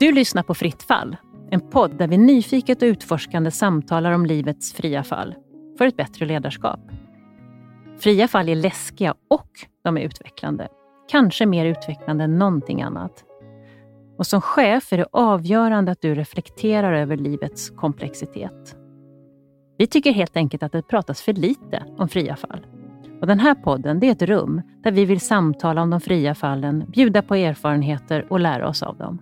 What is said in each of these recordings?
Du lyssnar på Fritt fall, en podd där vi nyfiket och utforskande samtalar om livets fria fall för ett bättre ledarskap. Fria fall är läskiga och de är utvecklande. Kanske mer utvecklande än någonting annat. Och som chef är det avgörande att du reflekterar över livets komplexitet. Vi tycker helt enkelt att det pratas för lite om fria fall. Och den här podden det är ett rum där vi vill samtala om de fria fallen, bjuda på erfarenheter och lära oss av dem.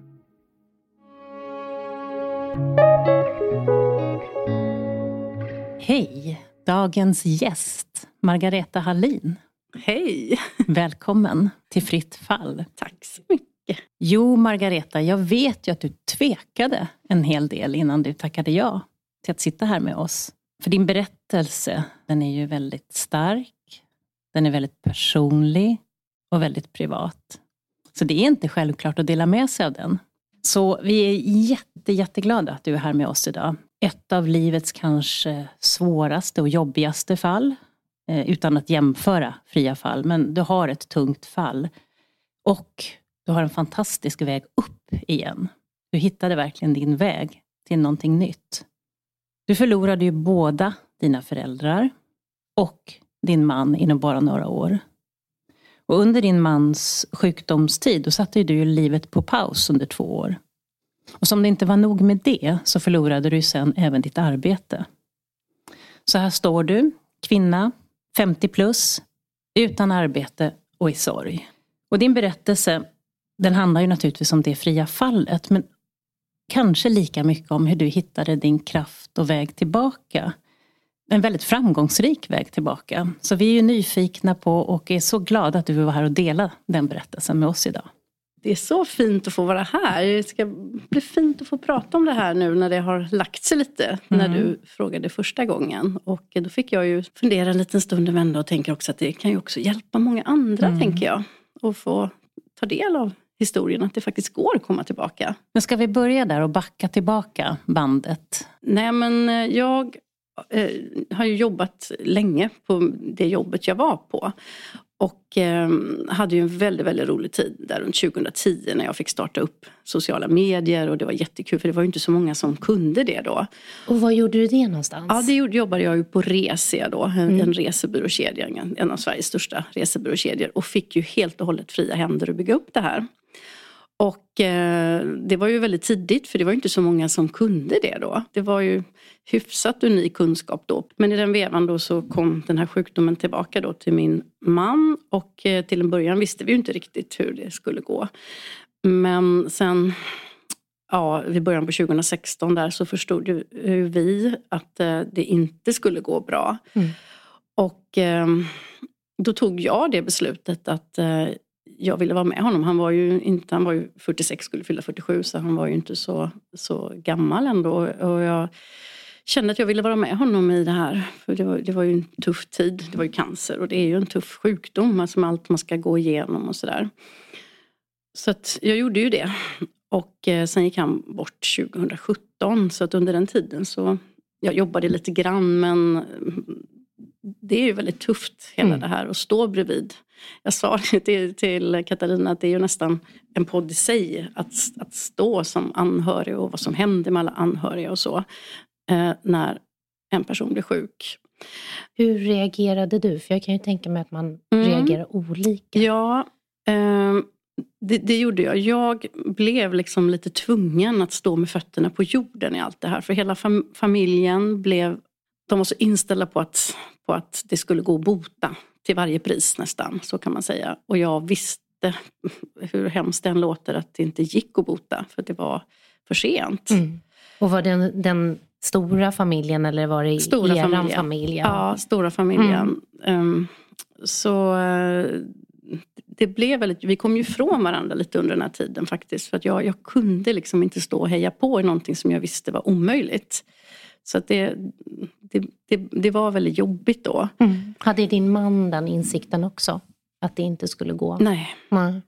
Hej! Dagens gäst, Margareta Hallin. Hej! Välkommen till Fritt fall. Tack så mycket. Jo, Margareta, jag vet ju att du tvekade en hel del innan du tackade ja till att sitta här med oss. För din berättelse, den är ju väldigt stark, den är väldigt personlig och väldigt privat. Så det är inte självklart att dela med sig av den. Så vi är jätte, jätteglada att du är här med oss idag. Ett av livets kanske svåraste och jobbigaste fall. Eh, utan att jämföra fria fall, men du har ett tungt fall. Och du har en fantastisk väg upp igen. Du hittade verkligen din väg till någonting nytt. Du förlorade ju båda dina föräldrar och din man inom bara några år. Och under din mans sjukdomstid då satte du ju livet på paus under två år. Och som det inte var nog med det så förlorade du sen även ditt arbete. Så här står du, kvinna, 50 plus, utan arbete och i sorg. Och din berättelse den handlar ju naturligtvis om det fria fallet men kanske lika mycket om hur du hittade din kraft och väg tillbaka en väldigt framgångsrik väg tillbaka. Så vi är ju nyfikna på och är så glada att du vill vara här och dela den berättelsen med oss idag. Det är så fint att få vara här. Det ska bli fint att få prata om det här nu när det har lagt sig lite. Mm. När du frågade första gången. Och då fick jag ju fundera en liten stund och vända och tänka också att det kan ju också hjälpa många andra, mm. tänker jag. Och få ta del av historien, att det faktiskt går att komma tillbaka. Men ska vi börja där och backa tillbaka bandet? Nej men eh, jag eh, har ju jobbat länge på det jobbet jag var på. Och eh, hade ju en väldigt, väldigt rolig tid där runt 2010 när jag fick starta upp sociala medier och det var jättekul för det var ju inte så många som kunde det då. Och var gjorde du det någonstans? Ja, det jobbade jag ju på Resia då, en, mm. en resebyråkedja, en av Sveriges största resebyråkedjor och fick ju helt och hållet fria händer att bygga upp det här. Och eh, det var ju väldigt tidigt för det var inte så många som kunde det då. Det var ju hyfsat unik kunskap då. Men i den vevan då så kom den här sjukdomen tillbaka då till min man och eh, till en början visste vi ju inte riktigt hur det skulle gå. Men sen ja, vid början på 2016 där så förstod ju vi att eh, det inte skulle gå bra. Mm. Och eh, då tog jag det beslutet att eh, jag ville vara med honom. Han var ju, inte, han var ju 46, skulle fylla 47 så han var ju inte så, så gammal ändå. Och jag kände att jag ville vara med honom i det här. För det var, det var ju en tuff tid. Det var ju cancer och det är ju en tuff sjukdom. Alltså allt man ska gå igenom och sådär. Så att jag gjorde ju det. Och eh, sen gick han bort 2017. Så att under den tiden så jag jobbade lite grann men det är ju väldigt tufft hela mm. det här att stå bredvid. Jag sa det till, till Katarina att det är ju nästan en podd i sig att, att stå som anhörig och vad som händer med alla anhöriga och så. Eh, när en person blir sjuk. Hur reagerade du? För jag kan ju tänka mig att man mm. reagerar olika. Ja, eh, det, det, gjorde jag. Jag blev liksom lite tvungen att stå med fötterna på jorden i allt det här. För hela fam familjen blev de var så inställda på att, på att det skulle gå att bota till varje pris nästan, så kan man säga. Och jag visste, hur hemskt det än låter, att det inte gick att bota för det var för sent. Mm. Och var det den, stora familjen eller var det stora eran familjen. familj? Ja, stora familjen. Mm. Um, så uh, det blev väldigt, vi kom ju ifrån varandra lite under den här tiden faktiskt. För att jag, jag kunde liksom inte stå och heja på i någonting som jag visste var omöjligt. Så det, det, det, det var väldigt jobbigt då. Mm. Hade din man den insikten också? Att det inte skulle gå? Nej. Mm.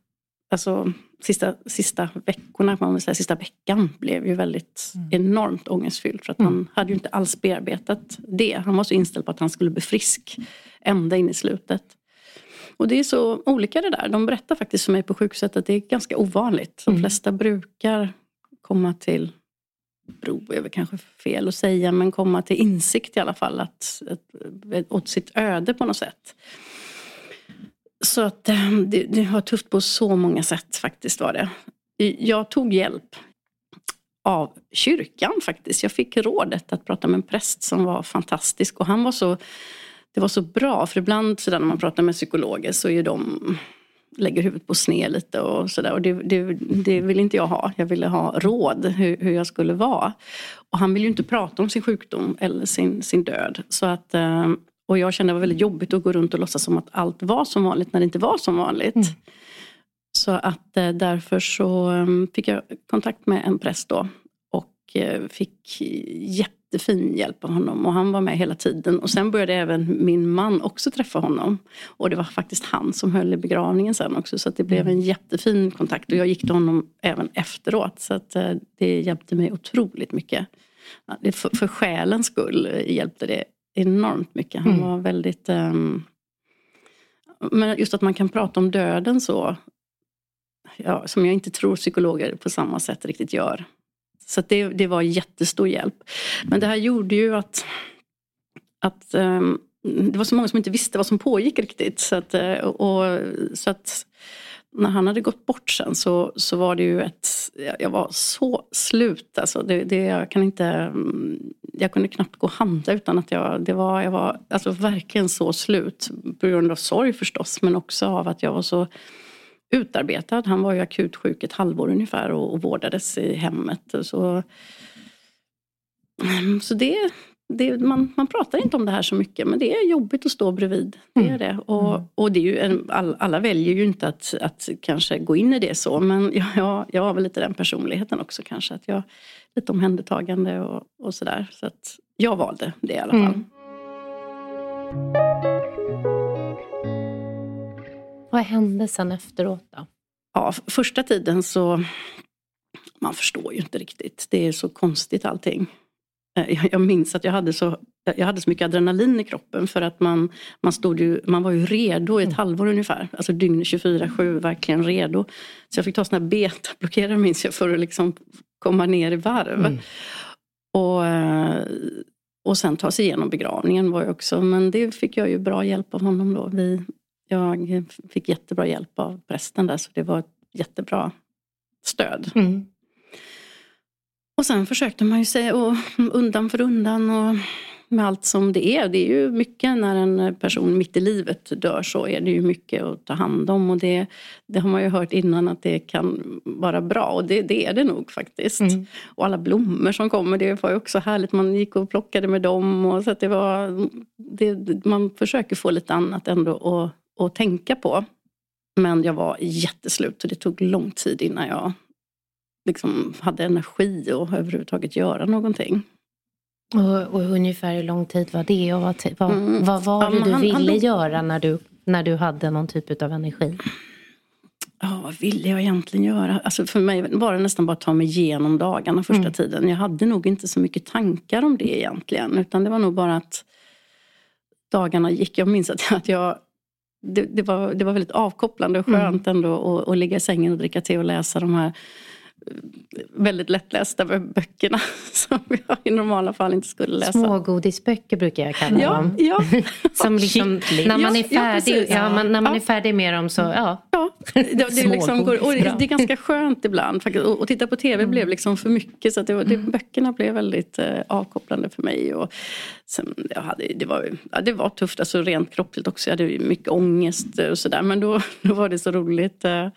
alltså sista, sista veckorna, man vill säga, sista veckan blev ju väldigt mm. enormt ångestfylld. För att mm. han hade ju inte alls bearbetat det. Han var så inställd på att han skulle bli frisk ända in i slutet. Och det är så olika det där. De berättar faktiskt för mig på sjukhuset att det är ganska ovanligt. De mm. flesta brukar komma till bro är väl kanske fel att säga, men komma till insikt i alla fall att, att, åt sitt öde på något sätt. Så att ehm, det, det var tufft på så många sätt faktiskt var det. Jag tog hjälp av kyrkan faktiskt. Jag fick rådet att prata med en präst som var fantastisk och han var så det var så bra för ibland så där, när man pratar med psykologer så är de lägger huvudet på sned lite och sådär. Och det, det, det vill inte jag ha. Jag ville ha råd hur, hur, jag skulle vara. Och han vill ju inte prata om sin sjukdom eller sin, sin död. Så att, eh, och jag kände det var väldigt jobbigt att gå runt och låtsas som att allt var som vanligt när det inte var som vanligt. Mm. Så att eh, därför så eh, fick jag kontakt med en präst då. Och fick jätte jättefin hjälp av honom och han var med hela tiden. Och sen började även min man också träffa honom. Och det var faktiskt han som höll i begravningen sen också så det blev mm. en jättefin kontakt. Och jag gick till honom även efteråt så att eh, det hjälpte mig otroligt mycket. För, för själens skull hjälpte det enormt mycket. Han mm. var väldigt... Um, men just att man kan prata om döden så ja, som jag inte tror psykologer på samma sätt riktigt gör. Så det, det var jättestor hjälp. Men det här gjorde ju att, att um, det var så många som inte visste vad som pågick riktigt. Så att, eh, och, så att när han hade gått bort sen så, så var det ju ett... Jag var så slut. Alltså det, det, jag, kan inte, mm, jag kunde knappt gå och handla utan att jag... Det var, jag var alltså verkligen så slut. På grund av sorg förstås men också av att jag var så utarbetad. Han var ju akut sjuk ett halvår ungefär och, och vårdades i hemmet. Så, mm, så det, det, man, man pratar inte om det här så mycket men det är jobbigt att stå bredvid. Det är mm. det. Och, mm. och det är ju en, all, alla väljer ju inte att, att kanske gå in i det så men jag, jag, jag har väl lite den personligheten också kanske. Att jag, lite omhändertagande och, och sådär. Så att jag valde det i alla fall. Mm. Vad hände sen efteråt då? Ja, första tiden så... Man förstår ju inte riktigt. Det är så konstigt allting. Eh, jag minns att jag hade så, jag hade så mycket adrenalin i kroppen för att man, man, stod ju, man var ju redo i ett mm. halvår ungefär. Alltså dygn 24-7, verkligen redo. Så jag fick ta såna här betablockerare minns jag för att liksom komma ner i varv. Mm. Och, eh, och sen ta sig igenom begravningen var jag också. Men det fick jag ju bra hjälp av honom då. Vi, jag fick jättebra hjälp av prästen där så det var ett jättebra stöd. Mm. Och sen försökte man ju säga och undan för undan och med allt som det är. Det är ju mycket när en person mitt i livet dör så är det ju mycket att ta hand om och det, det har man ju hört innan att det kan vara bra och det, det är det nog faktiskt. Mm. Och alla blommor som kommer, det var ju också härligt. Man gick och plockade med dem och så det var, det, man försöker få lite annat ändå att att tänka på. Men jag var jätteslut och det tog lång tid innan jag liksom hade energi och överhuvudtaget göra någonting. Och, och ungefär hur lång tid var det? Och vad, vad, mm. vad var det du han, ville han, göra när du, när du hade någon typ av energi? Ja, vad ville jag egentligen göra? Alltså för mig var det nästan bara att ta mig igenom dagarna första mm. tiden. Jag hade nog inte så mycket tankar om det egentligen. Utan det var nog bara att dagarna gick. Jag minns att jag det, det, var, det var väldigt avkopplande och skönt mm. ändå att, att ligga i sängen och dricka te och läsa de här väldigt lättlästa böckerna som jag i normala fall inte skulle läsa. Smågodisböcker brukar jag kalla ja, dem. Ja. som liksom, när man är färdig, ja, ja man, när man är färdig med dem så, ja. ja. Det, det, liksom går, och det, det, är ganska skönt ibland faktiskt. Och, och titta på tv mm. blev liksom för mycket så det, det, mm. böckerna blev väldigt eh, avkopplande för mig. Och sen, jag hade, det, var, ja, det var tufft, alltså rent kroppsligt också. Jag hade mycket ångest och sådär men då, då var det så roligt. Eh,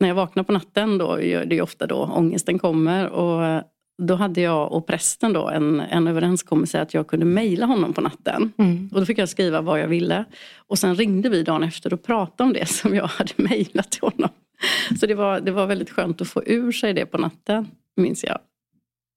när jag vaknar på natten då, det är ofta då ångesten kommer. Och då hade jag och prästen då en, en överenskommelse att jag kunde mejla honom på natten. Mm. Och då fick jag skriva vad jag ville. Och sen ringde vi dagen efter och pratade om det som jag hade mejlat till honom. Så det var, det var väldigt skönt att få ur sig det på natten, minns jag.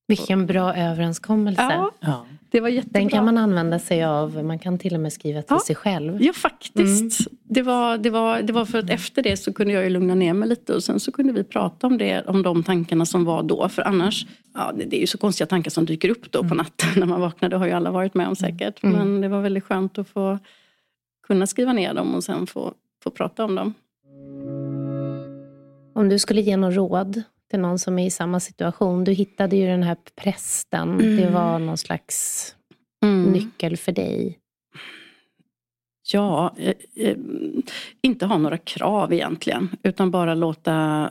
Vilken bra överenskommelse. Ja, det var jättebra. Den kan man använda sig av. Man kan till och med skriva till ja. sig själv. Ja, faktiskt. Mm. Det, var, det, var, det var för att efter det så kunde jag ju lugna ner mig lite och sen så kunde vi prata om det, om de tankarna som var då. För annars, ja, det, det är ju så konstiga tankar som dyker upp då på mm. natten när man vaknar. Det har ju alla varit med om säkert. Mm. Men det var väldigt skönt att få kunna skriva ner dem och sen få, få prata om dem. Om du skulle ge något råd till någon som är i samma situation. Du hittade ju den här prästen. Mm. Det var någon slags mm. nyckel för dig. Ja, eh, eh, inte ha några krav egentligen. Utan bara låta,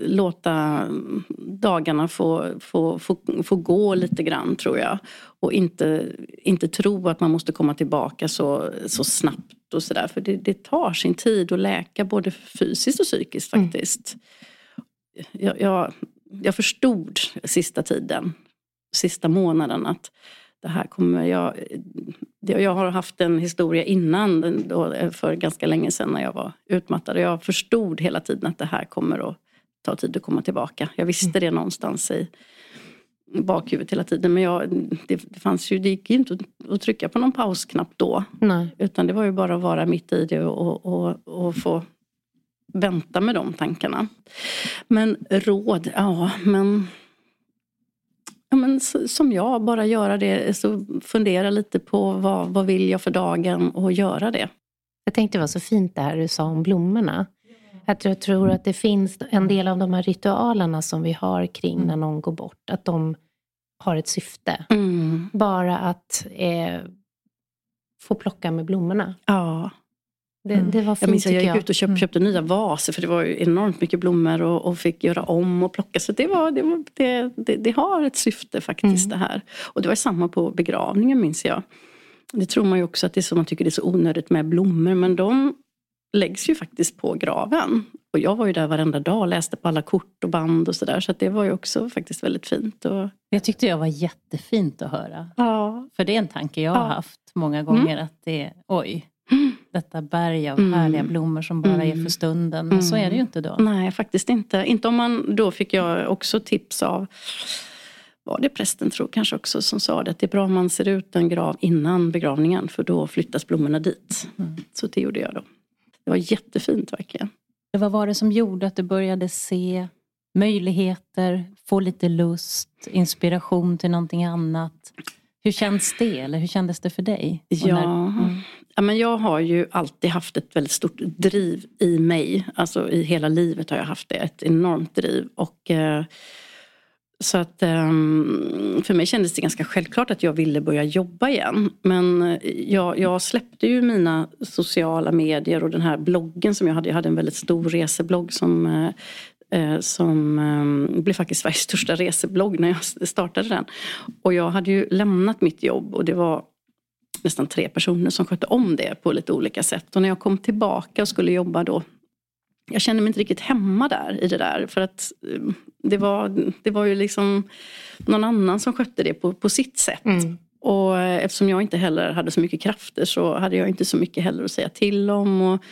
låta dagarna få, få, få, få gå lite grann tror jag. Och inte, inte tro att man måste komma tillbaka så, så snabbt och sådär. För det, det tar sin tid att läka både fysiskt och psykiskt mm. faktiskt. Mm jag, jag, jag förstod sista tiden, sista månaden att det här kommer jag... Jag har haft en historia innan för ganska länge sedan när jag var utmattad. Jag förstod hela tiden att det här kommer att ta tid att komma tillbaka. Jag visste mm. det någonstans i bakhuvudet hela tiden. Men jag, det, det, fanns ju, det gick ju inte att trycka på någon pausknapp då. Nej. Utan det var ju bara att vara mitt i det och, och, och få vänta med de tankarna. Men råd, ja men Ja, men som jag, bara göra det. Så fundera lite på vad, vad vill jag för dagen och göra det. Jag tänkte det var så fint det här du sa om blommorna. Att jag tror att det finns en del av de här ritualerna som vi har kring när någon går bort. Att de har ett syfte. Mm. Bara att eh, få plocka med blommorna. Ja. Det, mm. det var fint, jag minns att jag gick ut och köpt, mm. köpte nya vaser för det var ju enormt mycket blommor och, och fick göra om och plocka. Så det, var, det, var, det, det, det har ett syfte faktiskt mm. det här. Och det var samma på begravningen minns jag. Det tror man ju också att det är så, man tycker det är så onödigt med blommor men de läggs ju faktiskt på graven. Och jag var ju där varenda dag och läste på alla kort och band och sådär. Så, så det var ju också faktiskt väldigt fint. Och... Jag tyckte det var jättefint att höra. Ja. För det är en tanke jag har haft många gånger mm. att det, oj, detta berg av mm. härliga blommor som bara är för mm. stunden. Men så är det ju inte då. Nej, faktiskt inte. Inte om man, då fick jag också tips av var det prästen tror kanske också som sa det att det är bra om man ser ut en grav innan begravningen för då flyttas blommorna dit. Mm. Så det gjorde jag då. Det var jättefint verkligen. Vad var det som gjorde att du började se möjligheter, få lite lust, inspiration till någonting annat? Hur känns det? Eller hur kändes det för dig? Ja, när, mm ja men jag har ju alltid haft ett väldigt stort driv i mig. Alltså i hela livet har jag haft det. Ett enormt driv. Och, eh, så att eh, för mig kändes det ganska självklart att jag ville börja jobba igen. Men eh, jag, jag, släppte ju mina sociala medier och den här bloggen som jag hade. Jag hade en väldigt stor reseblogg som eh, eh som ehm, blev faktiskt Sveriges största reseblogg när jag startade den. Och jag hade ju lämnat mitt jobb och det var nästan tre personer som skötte om det på lite olika sätt. Och när jag kom tillbaka och skulle jobba då jag kände mig inte riktigt hemma där i det där. För att eh, det var, det var ju liksom någon annan som skötte det på, på sitt sätt. Mm. Och eftersom jag inte heller hade så mycket krafter så hade jag inte så mycket heller att säga till om. Och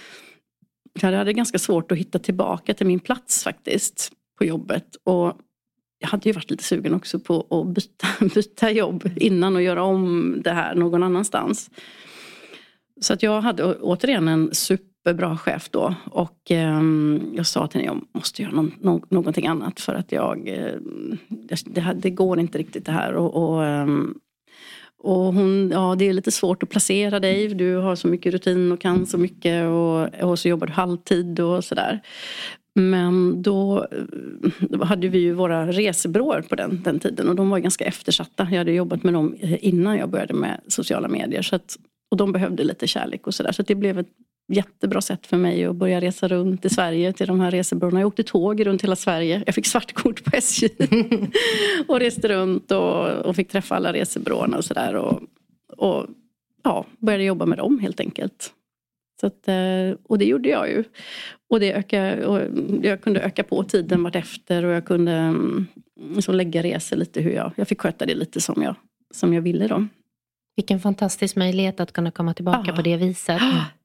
jag hade ganska svårt att hitta tillbaka till min plats faktiskt på jobbet. Och jag hade ju varit lite sugen också på att byta, byta jobb innan och göra om det här någon annanstans. Så att jag hade återigen en superbra chef då och eh, jag sa till henne jag måste göra någon, någonting annat för att jag, eh, det, det, går inte riktigt det här. Och, och eh, och hon, ja det är lite svårt att placera dig. Du har så mycket rutin och kan så mycket och, och så jobbar du halvtid och sådär. Men då, då hade vi ju våra resebyråer på den, den tiden och de var ganska eftersatta. Jag hade jobbat med dem innan jag började med sociala medier. Så att, och de behövde lite kärlek och sådär. Så, så det blev ett jättebra sätt för mig att börja resa runt i Sverige till de här resebyråerna. Jag åkte tåg runt hela Sverige. Jag fick svartkort på SJ. och reste runt och, och fick träffa alla resebyråerna och sådär. Och, och ja, började jobba med dem helt enkelt. Så att, eh, och det gjorde jag ju. Och, det öka, och jag kunde öka på tiden vartefter och jag kunde mm, liksom lägga resor lite hur jag... Jag fick sköta det lite som jag, som jag ville då. Vilken fantastisk möjlighet att kunna komma tillbaka ah. på det viset.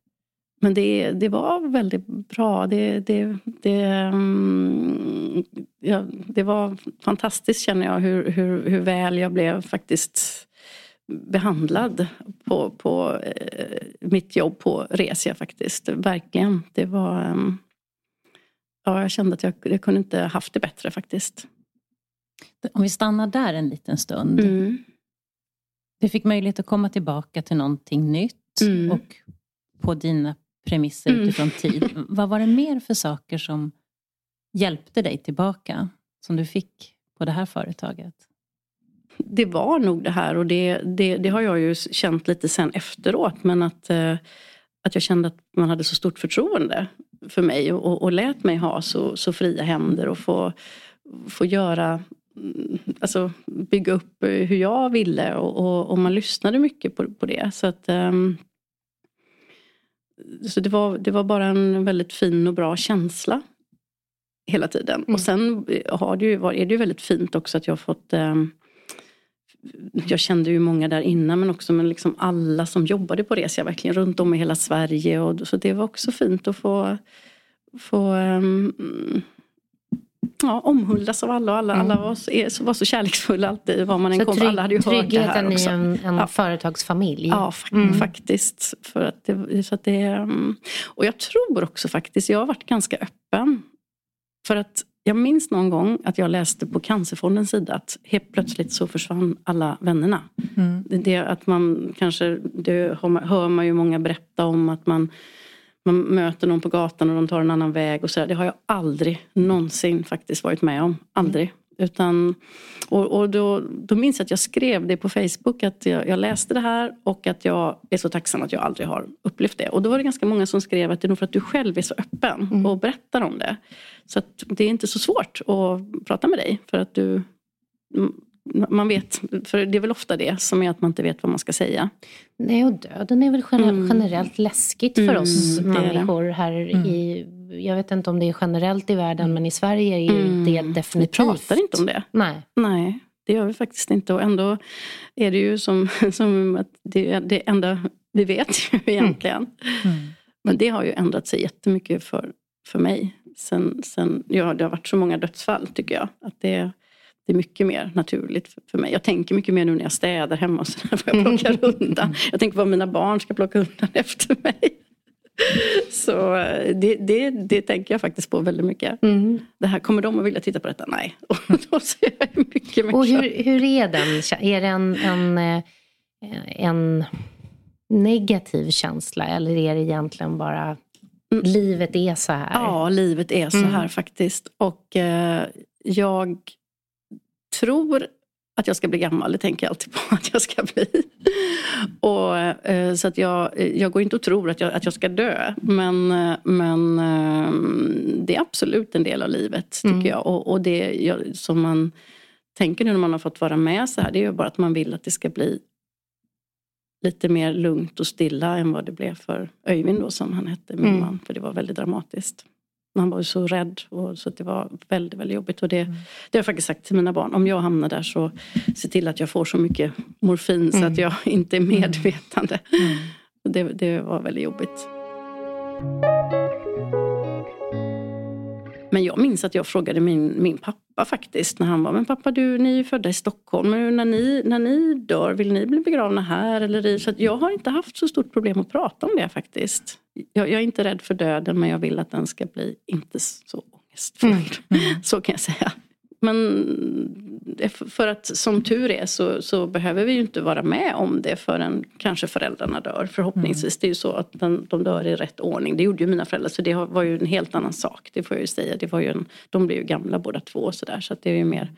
men det, det var väldigt bra. Det, det, det, um, ja, det var fantastiskt känner jag hur, hur, hur väl jag blev faktiskt behandlad på, på eh, mitt jobb på Resia faktiskt. Verkligen. Det var... Um, ja, jag kände att jag, jag kunde inte haft det bättre faktiskt. Om vi stannar där en liten stund. Mm. Du fick möjlighet att komma tillbaka till någonting nytt mm. och på dina premisser mm. utifrån tid. Vad var det mer för saker som hjälpte dig tillbaka? Som du fick på det här företaget? Det var nog det här och det, det, det har jag ju känt lite sen efteråt. Men att, eh, att jag kände att man hade så stort förtroende för mig och, och lät mig ha så, så fria händer och få, få göra mm, Alltså bygga upp hur jag ville och, och, och man lyssnade mycket på, på det. Så att um, så det var, det var bara en väldigt fin och bra känsla hela tiden. Mm. Och sen har det ju, är det ju väldigt fint också att jag har fått eh, jag kände ju många där innan men också med liksom alla som jobbade på Resia verkligen runt om i hela Sverige. Och, så det var också fint att få, få um, ja, omhuldas av alla och alla, mm. alla var, så, var så kärleksfulla alltid var man än kom. Alla hade ju hört det här också. i en, en ja. företagsfamilj. Ja, mm. faktiskt. För att det, så att det, mm. och jag tror också faktiskt, jag har varit ganska öppen. För att jag minns någon gång att jag läste på Cancerfondens sida att helt plötsligt så försvann alla vännerna. Mm. Det, att man kanske, det hör man ju många berätta om att man man möter någon på gatan och de tar en annan väg och så. Det har jag aldrig någonsin faktiskt varit med om. Aldrig. Utan, och och då, då minns jag att jag skrev det på Facebook att jag, jag, läste det här och att jag är så tacksam att jag aldrig har upplevt det. Och då var det ganska många som skrev att det är nog för att du själv är så öppen mm. och berättar om det. Så att det är inte så svårt att prata med dig för att du man vet, för det är väl ofta det som är att man inte vet vad man ska säga. Nej, och döden är väl mm. generellt mm. läskigt för mm, oss människor här mm. i... Jag vet inte om det är generellt i världen, men i Sverige är mm. det definitivt. Vi pratar inte om det. Nej. Nej, det gör vi faktiskt inte. Och ändå är det ju som, som att det, det enda vi vet ju egentligen. Mm. Men det har ju ändrat sig jättemycket för, för mig. Sen, sen, ja, det har varit så många dödsfall tycker jag. Att det, det är mycket mer naturligt för mig. Jag tänker mycket mer nu när jag städar hemma och så vad jag plockar undan. Jag tänker vad mina barn ska plocka undan efter mig. Så eh, det, det, det tänker jag faktiskt på väldigt mycket. Mm. Det här, kommer de att vilja titta på detta? Nej. Och då ser jag mycket, mycket Och hur, hur är den? Är det en, en, eh, en negativ känsla eller är det egentligen bara mm. livet är så här? Ja, livet är så här mm. faktiskt. Och eh, jag tror att jag ska bli gammal, det tänker jag alltid på att jag ska bli. och, eh, så att jag, jag går inte och tror att jag, att jag ska dö. Men, eh, men eh, det är absolut en del av livet tycker mm. jag. Och, och det jag, som man tänker nu när man har fått vara med så här, det är ju bara att man vill att det ska bli lite mer lugnt och stilla än vad det blev för Öyvind då som han hette, min mm. man. För det var väldigt dramatiskt. Han var så rädd och så det var väldigt, väldigt jobbigt. Och det, mm. det har jag faktiskt sagt till mina barn. Om jag hamnar där så se till att jag får så mycket morfin mm. så att mm. jag inte är mm. medvetande. Mm. Det, det var väldigt jobbigt. Men jag minns att jag frågade min, min pappa faktiskt när han var, men pappa du ni är födda i Stockholm, men när ni, när ni dör, vill ni bli begravna här? Eller i? Så jag har inte haft så stort problem att prata om det faktiskt. Jag, jag, är inte rädd för döden men jag vill att den ska bli inte så ångestfylld. Mm. Mm. Så kan jag säga. Men för att som tur är så, så, behöver vi ju inte vara med om det förrän kanske föräldrarna dör. Förhoppningsvis. Mm. Det är ju så att den, de dör i rätt ordning. Det gjorde ju mina föräldrar så det var ju en helt annan sak. Det får jag ju säga. Det var ju en, de blev ju gamla båda två och sådär. Så att det är ju mer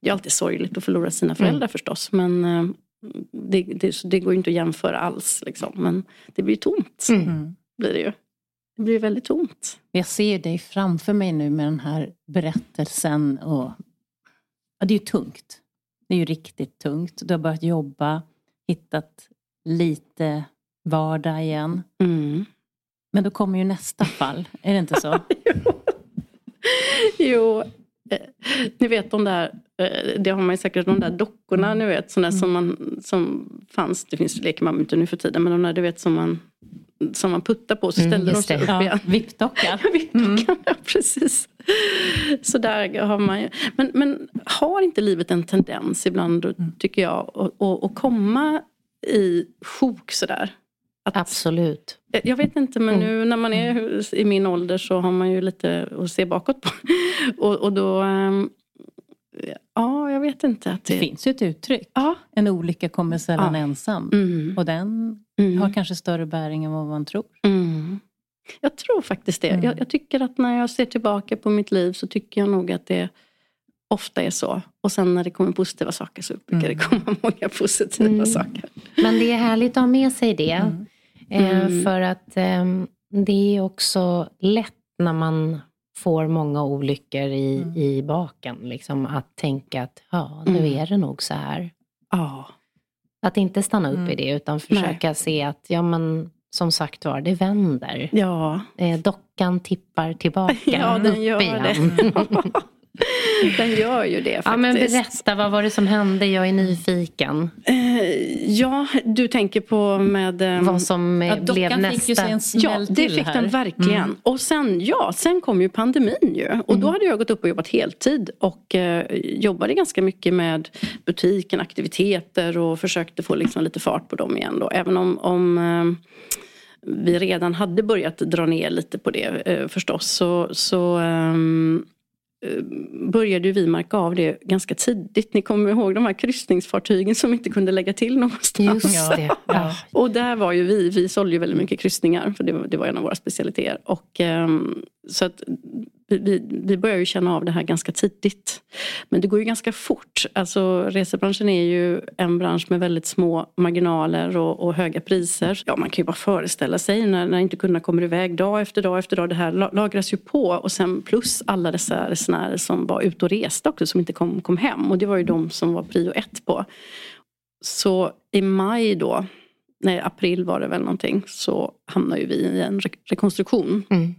Det är alltid sorgligt att förlora sina föräldrar mm. förstås. Men eh, det, det, det, går ju inte att jämföra alls. Liksom. Men det blir tomt. Mm. Blir det ju. Det blir väldigt tomt. Jag ser dig framför mig nu med den här berättelsen och Ja, det är ju tungt. Det är ju riktigt tungt. Du har börjat jobba, hittat lite vardag igen. Mm. Men då kommer ju nästa fall, är det inte så? jo, eh, ni vet de där, eh, det har man ju säkert, de där dockorna ni vet, sådana mm. som, man, som fanns, det finns leker man inte nu för tiden, men de där du vet som man som man puttar på så ställer mm, de sig upp ja, igen. Vippdockan. mm. ja, precis. Så där har man ju. Men, men har inte livet en tendens ibland, mm. tycker jag, att komma i sjok sådär? Att, Absolut. Jag vet inte men mm. nu när man är mm. i min ålder så har man ju lite att se bakåt på. och, och då ehm, Ja, jag vet inte. Att det... det finns ju ett uttryck. Ja. En olycka kommer sällan ja. ensam. Mm. Och den mm. har kanske större bäring än vad man tror. Mm. Jag tror faktiskt det. Jag, mm. jag, tycker att när jag ser tillbaka på mitt liv så tycker jag nog att det ofta är så. Och sen när det kommer positiva saker så brukar det mm. komma många positiva mm. saker. Men det är härligt att ha med sig det. Eh, för att eh, det är också lätt när man får många olyckor i, mm. i baken. Liksom, att tänka att ja, nu mm. är det nog så här. Ja. Att inte stanna upp mm. i det utan försöka Nej. se att ja men som sagt var, det vänder. Ja. Eh, dockan tippar tillbaka ja, den gör igen. Det. Den gör ju det faktiskt. Ja, men berätta, vad var det som hände? Jag är nyfiken. Uh, ja, du tänker på med... Um, vad som ja, blev nästa... Fick ju en ja, det fick här. den verkligen. Mm. Och sen, ja, sen kom ju pandemin ju. Och mm. då hade jag gått upp och jobbat heltid. Och uh, jobbade ganska mycket med butiken, aktiviteter och försökte få liksom lite fart på dem igen då. Även om, om uh, vi redan hade börjat dra ner lite på det förstås. Så, så um, Eh, började vi märka av det ganska tidigt. Ni kommer ihåg de här kryssningsfartygen som inte kunde lägga till någonstans. Just det. Ja. och där var ju vi, vi sålde ju väldigt mycket kryssningar för det var, det var en av våra specialiteter. Och, um, så att vi, vi börjar ju känna av det här ganska tidigt. Men det går ju ganska fort. Alltså resebranschen är ju en bransch med väldigt små marginaler och, och höga priser. Ja, man kan ju bara föreställa sig när, när inte kunderna kommer iväg dag efter dag efter dag. Det här lagras ju på och sen plus alla dessa resenärer som var ute och reste också som inte kom, kom hem. Och det var ju de som var prio ett på. Så i maj då, nej april var det väl någonting, så hamnade ju vi i en re rekonstruktion. Mm.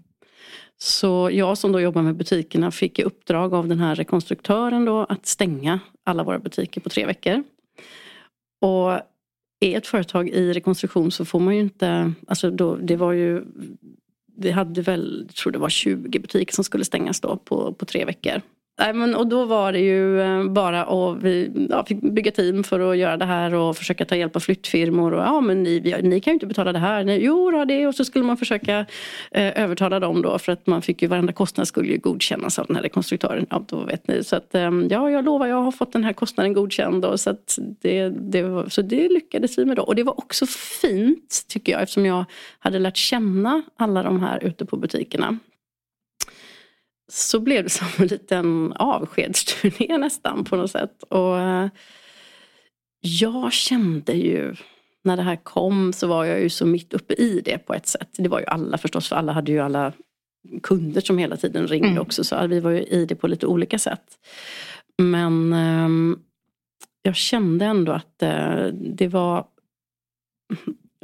Så jag som då jobbar med butikerna fick i uppdrag av den här rekonstruktören då att stänga alla våra butiker på tre veckor. Och är ett företag i rekonstruktion så får man ju inte, alltså då, det var ju vi hade väl, jag tror det var 20 butiker som skulle stängas då på, på tre veckor. Nej, men, och då var det ju eh, bara att vi ja, fick bygga team för att göra det här och försöka ta hjälp av flyttfirmor. Och, ja, men ni, vi, ni kan ju inte betala det här. Nej, jo, då, det. Och så skulle man försöka eh, övertala dem då för att man fick ju varenda kostnad skulle ju godkännas av den här rekonstruktören. Ja, då vet ni. Så att, eh, ja, jag lovar, jag har fått den här kostnaden godkänd. Då, så, att det, det var, så det lyckades vi med då. Och det var också fint tycker jag eftersom jag hade lärt känna alla de här ute på butikerna så blev det som en liten avskedsturné nästan på något sätt. Och eh, jag kände ju när det här kom så var jag ju så mitt uppe i det på ett sätt. Det var ju alla förstås för alla hade ju alla kunder som hela tiden ringde mm. också så vi var ju i det på lite olika sätt. Men um, jag kände ändå att uh, det var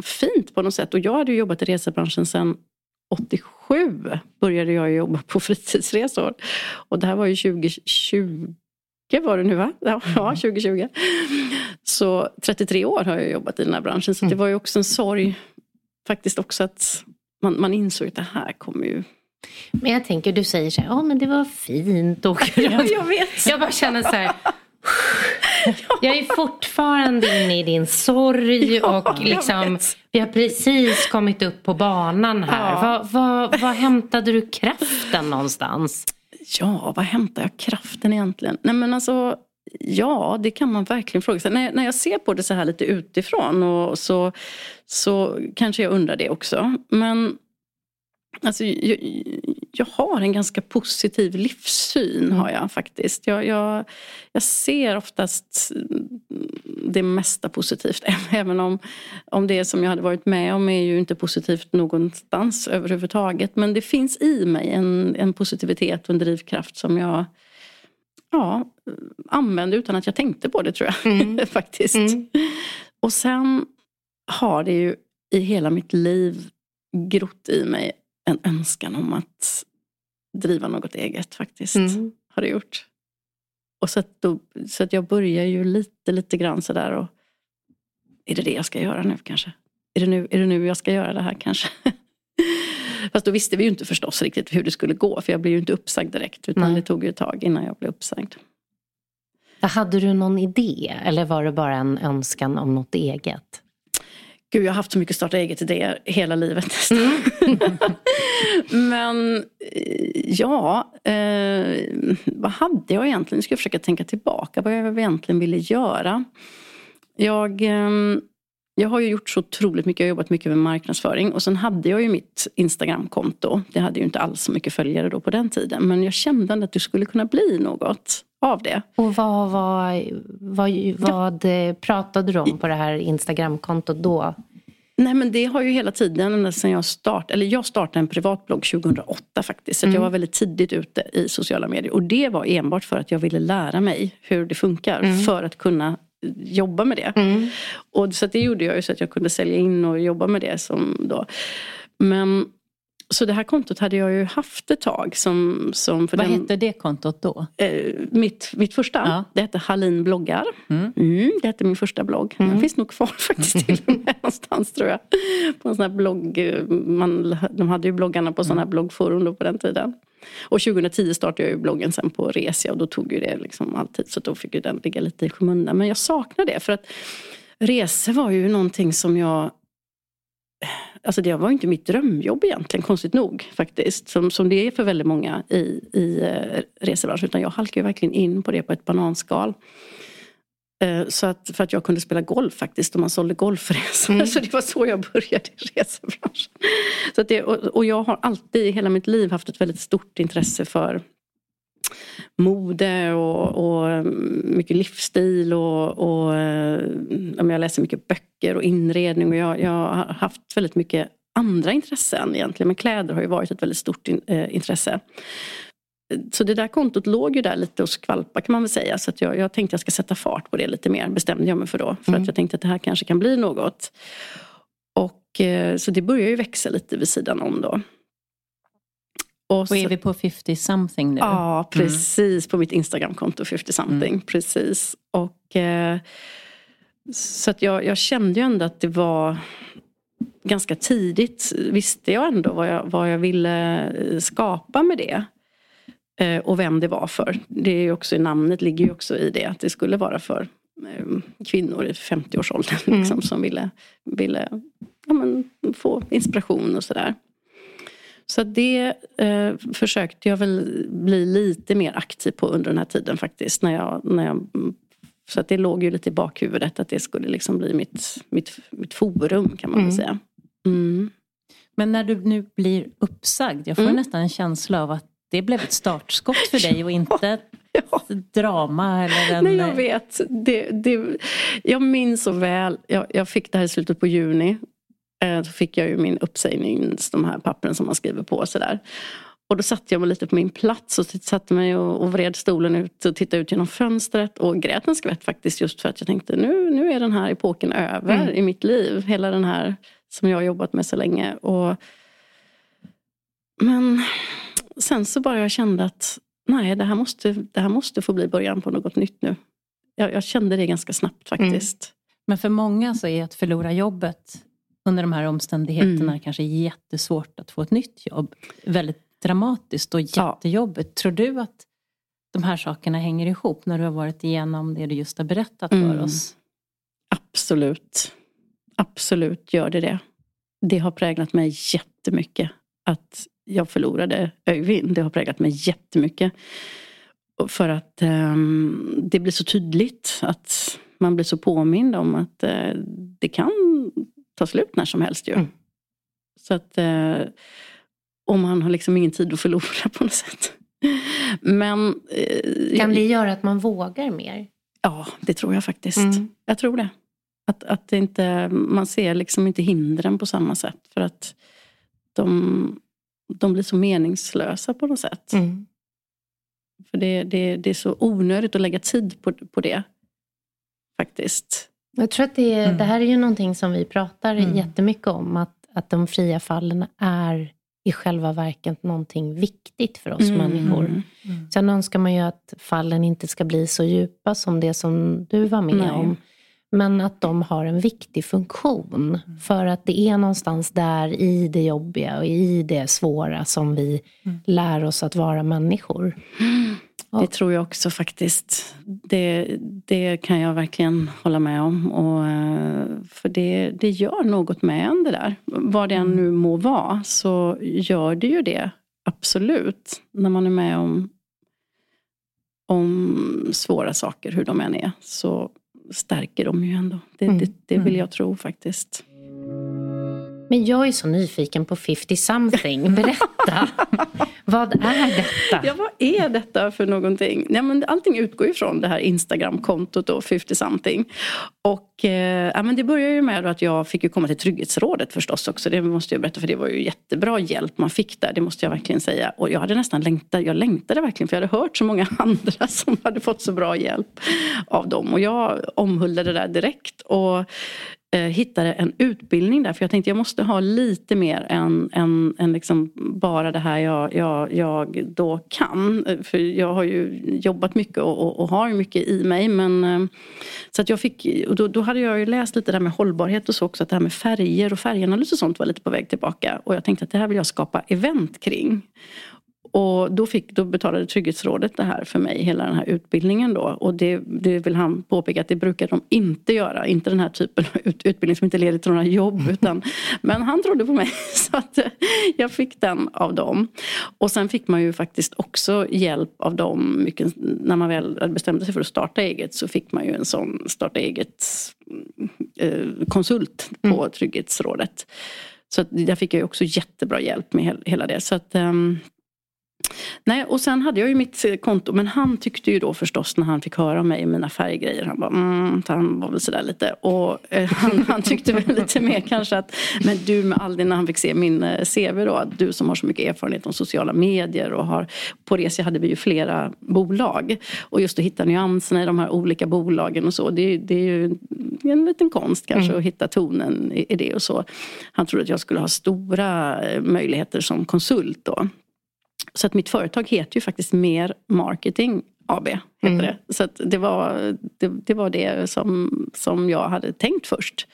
fint på något sätt och jag hade ju jobbat i resebranschen sedan 87 började jag jobba på fritidsresor. Och det här var ju 2020 var det nu va? Ja, 2020. Mm. Så 33 år har jag jobbat i den här branschen. Så det mm. var ju också en sorg faktiskt också att man, man insåg att det här kommer ju men jag tänker, du säger så här, ja men det var fint. Och ja, jag vet. Jag bara känner så här, jag är fortfarande inne i din sorg ja, och liksom, vi har precis kommit upp på banan här. Ja. Var, var, var hämtade du kraften någonstans? Ja, var hämtar jag kraften egentligen? Nej men alltså, ja det kan man verkligen fråga sig. När, när jag ser på det så här lite utifrån och så, så kanske jag undrar det också. Men Alltså, jag, jag, har en ganska positiv livssyn har jag faktiskt. Jag, jag, jag, ser oftast det mesta positivt. Även om, om det som jag hade varit med om är ju inte positivt någonstans överhuvudtaget. Men det finns i mig en, en positivitet och en drivkraft som jag ja, använde utan att jag tänkte på det tror jag. Mm. faktiskt. Mm. Och sen har det ju i hela mitt liv grott i mig en önskan om att driva något eget faktiskt. Mm. Har det gjort. Och så att, då, så att jag börjar ju lite, lite grann sådär och är det det jag ska göra nu kanske? är det nu, är det nu jag ska göra det här kanske? Fast då visste vi ju inte förstås riktigt hur det skulle gå. För jag blev ju inte uppsagd direkt. Utan Nej. det tog ju ett tag innan jag blev uppsagd. Hade du någon idé? Eller var det bara en önskan om något eget? Gud, jag har haft så mycket starta eget-idéer hela livet nästan. Mm. Men eh, ja, eh, vad hade jag egentligen? Nu ska jag försöka tänka tillbaka vad jag egentligen ville göra. Jag, eh, jag har ju gjort så otroligt mycket, jag har jobbat mycket med marknadsföring och sen hade jag ju mitt Instagramkonto. Det hade ju inte alls så mycket följare då på den tiden. Men jag kände att det skulle kunna bli något av det. Och vad, vad, vad, vad ja. pratade du om på det här Instagramkontot då? Nej men det har ju hela tiden sen jag startade, eller jag startade en privatblogg 2008 faktiskt. Så mm. jag var väldigt tidigt ute i sociala medier. Och det var enbart för att jag ville lära mig hur det funkar. Mm. För att kunna jobba med det. Mm. Och så det gjorde jag ju så att jag kunde sälja in och jobba med det. Som då. Men så det här kontot hade jag ju haft ett tag. Som, som för Vad den, hette det kontot då? Eh, mitt, mitt första, ja. det hette Hallin bloggar. Mm. Mm, det hette min första blogg. Mm. Den finns nog kvar faktiskt till och med någonstans tror jag. På en sån här blogg, man, de hade ju bloggarna på sådana här mm. bloggforum då på den tiden. Och 2010 startade jag ju bloggen sen på Resia och då tog ju det liksom alltid så då fick ju den ligga lite i skymundan. Men jag saknar det för att resor var ju någonting som jag Alltså det var inte mitt drömjobb egentligen, konstigt nog faktiskt. Som, som det är för väldigt många i, i eh, resebranschen. Utan jag halkade verkligen in på det på ett bananskal. Uh, så att, för att jag kunde spela golf faktiskt och man sålde golfresor. Mm. Så det var så jag började i resebranschen. Så det, och, jag har alltid i hela mitt liv haft ett väldigt stort intresse för mode och, och mm, mycket livsstil och, och jag läser mycket böcker och inredning och jag, jag har haft väldigt mycket andra intressen egentligen. Men kläder har ju varit ett väldigt stort in, eh, intresse. Så det där kontot låg ju där lite och skvalpa kan man väl säga. Så jag, jag tänkte jag ska sätta fart på det lite mer, bestämde jag mig för då. För mm. att jag tänkte att det här kanske kan bli något. Och, eh, så det börjar ju växa lite vid sidan om då. Och, så, och är vi på 50 something nu? Ja, mm. precis. Mm. På mitt Instagramkonto 50 something. Mm. Precis. Och, eh, så att jag, jag, kände ju ändå att det var ganska tidigt visste jag ändå vad jag, vad jag ville skapa med det. Eh, och vem det var för. Det är också i namnet ligger ju också i det att det skulle vara för eh, kvinnor i 50-årsåldern mm. liksom, som ville, ville ja, men, få inspiration och sådär. Så det eh, försökte jag väl bli lite mer aktiv på under den här tiden faktiskt. När jag, när jag, så att det låg ju lite i bakhuvudet att det skulle liksom bli mitt, mitt, mitt forum kan man mm. väl säga. Mm. Men när du nu blir uppsagd, jag får mm. nästan en känsla av att det blev ett startskott för dig och inte ja. drama eller en... Nej jag vet. Det, det, jag minns så väl, jag, jag fick det här i slutet på juni Eh, då fick jag ju min uppsägnings, de här pappren som man skriver på sådär. Och då satt jag mig lite på min plats och satte mig och, och vred stolen ut och tittade ut genom fönstret och grät en skvätt faktiskt just för att jag tänkte nu, nu är den här epoken över mm. i mitt liv. Hela den här som jag har jobbat med så länge. Och, men sen så bara jag kände att nej, det här måste, det här måste få bli början på något nytt nu. Jag, jag kände det ganska snabbt faktiskt. Mm. Men för många så är att förlora jobbet under de här omständigheterna mm. kanske jättesvårt att få ett nytt jobb. Väldigt dramatiskt och jättejobbigt. Ja. Tror du att de här sakerna hänger ihop när du har varit igenom det du just har berättat mm. för oss? Absolut. Absolut gör det det. Det har präglat mig jättemycket. Att jag förlorade Öyvind, det har präglat mig jättemycket. För att um, det blir så tydligt att man blir så påmind om att uh, det kan ta slut när som helst ju. Mm. Så att eh, och man har liksom ingen tid att förlora på något sätt. Men... Eh, kan det göra att man vågar mer? Ja, det tror jag faktiskt. Mm. Jag tror det. Att, att det inte, man ser liksom inte hindren på samma sätt. För att de, de blir så meningslösa på något sätt. Mm. För det, det, det är så onödigt att lägga tid på, på det. Faktiskt. Jag tror att det, mm. det här är ju någonting som vi pratar mm. jättemycket om. Att, att de fria fallen är i själva verket någonting viktigt för oss mm. människor. Mm. Sen önskar man ju att fallen inte ska bli så djupa som det som du var med Nej. om. Men att de har en viktig funktion. För att det är någonstans där i det jobbiga och i det svåra som vi mm. lär oss att vara människor. Det tror jag också faktiskt. Det, det kan jag verkligen hålla med om. Och, eh, för det, det gör något med en det där. Vad det än mm. nu må vara så gör det ju det. Absolut. När man är med om, om svåra saker, hur de än är, så stärker de ju ändå. Det, mm. det, det vill mm. jag tro faktiskt. Men jag är så nyfiken på 50 something. Berätta! vad är detta? Ja, vad är detta för någonting? Ja, men allting utgår ju från det här Instagram-kontot då, 50 something. Och eh, ja, men det börjar ju med att jag fick ju komma till Trygghetsrådet förstås också. Det måste jag berätta för det var ju jättebra hjälp man fick där. Det måste jag verligen säga. Och jag hade nästan längtat, jag längtade verkligen för jag hade hört så många andra som hade fått så bra hjälp av dem. Och jag omhuldade det där direkt. Och Eh, hittade en utbildning där. För jag tänkte jag måste ha lite mer än, än, än liksom bara det här jag, jag, jag då kan. Eh, för jag har ju jobbat mycket och, och, och har mycket i mig. Men, eh, så att jag fick, och då, då hade jag ju läst lite det här med hållbarhet och så också. Att det här med färger och färganalys och sånt var lite på väg tillbaka. Och jag tänkte att det här vill jag skapa event kring. Och då, fick, då betalade Trygghetsrådet det här för mig, hela den här utbildningen då. Och det, det vill han påpeka att det brukar de inte göra. Inte den här typen av ut, utbildning som inte leder till några jobb. Utan, men han trodde på mig så att eh, jag fick den av dem. Och sen fick man ju faktiskt också hjälp av dem. Mycket, när man väl bestämde sig för att starta eget så fick man ju en sån starta eget eh, konsult på mm. Trygghetsrådet. Så att där fick jag också jättebra hjälp med hela det. Så att, um, Nej, och sen hade jag ju mitt konto. Men han tyckte ju då förstås när han fick höra om mig och mina färggrejer. Han bara, mm, han var väl sådär lite. Och eh, han, han, tyckte väl lite mer kanske att, men du med all din, när han fick se min eh, CV då. Att du som har så mycket erfarenhet om sociala medier och har, på Resi hade vi ju flera bolag. Och just att hitta nyanserna i de här olika bolagen och så. Det, det är ju en liten konst kanske mm. att hitta tonen i, i det och så. Han trodde att jag skulle ha stora eh, möjligheter som konsult då. Så att mitt företag heter ju faktiskt Mer Marketing AB. Heter mm. det. Så det, var, det, det, var det som, som jag hade tänkt först.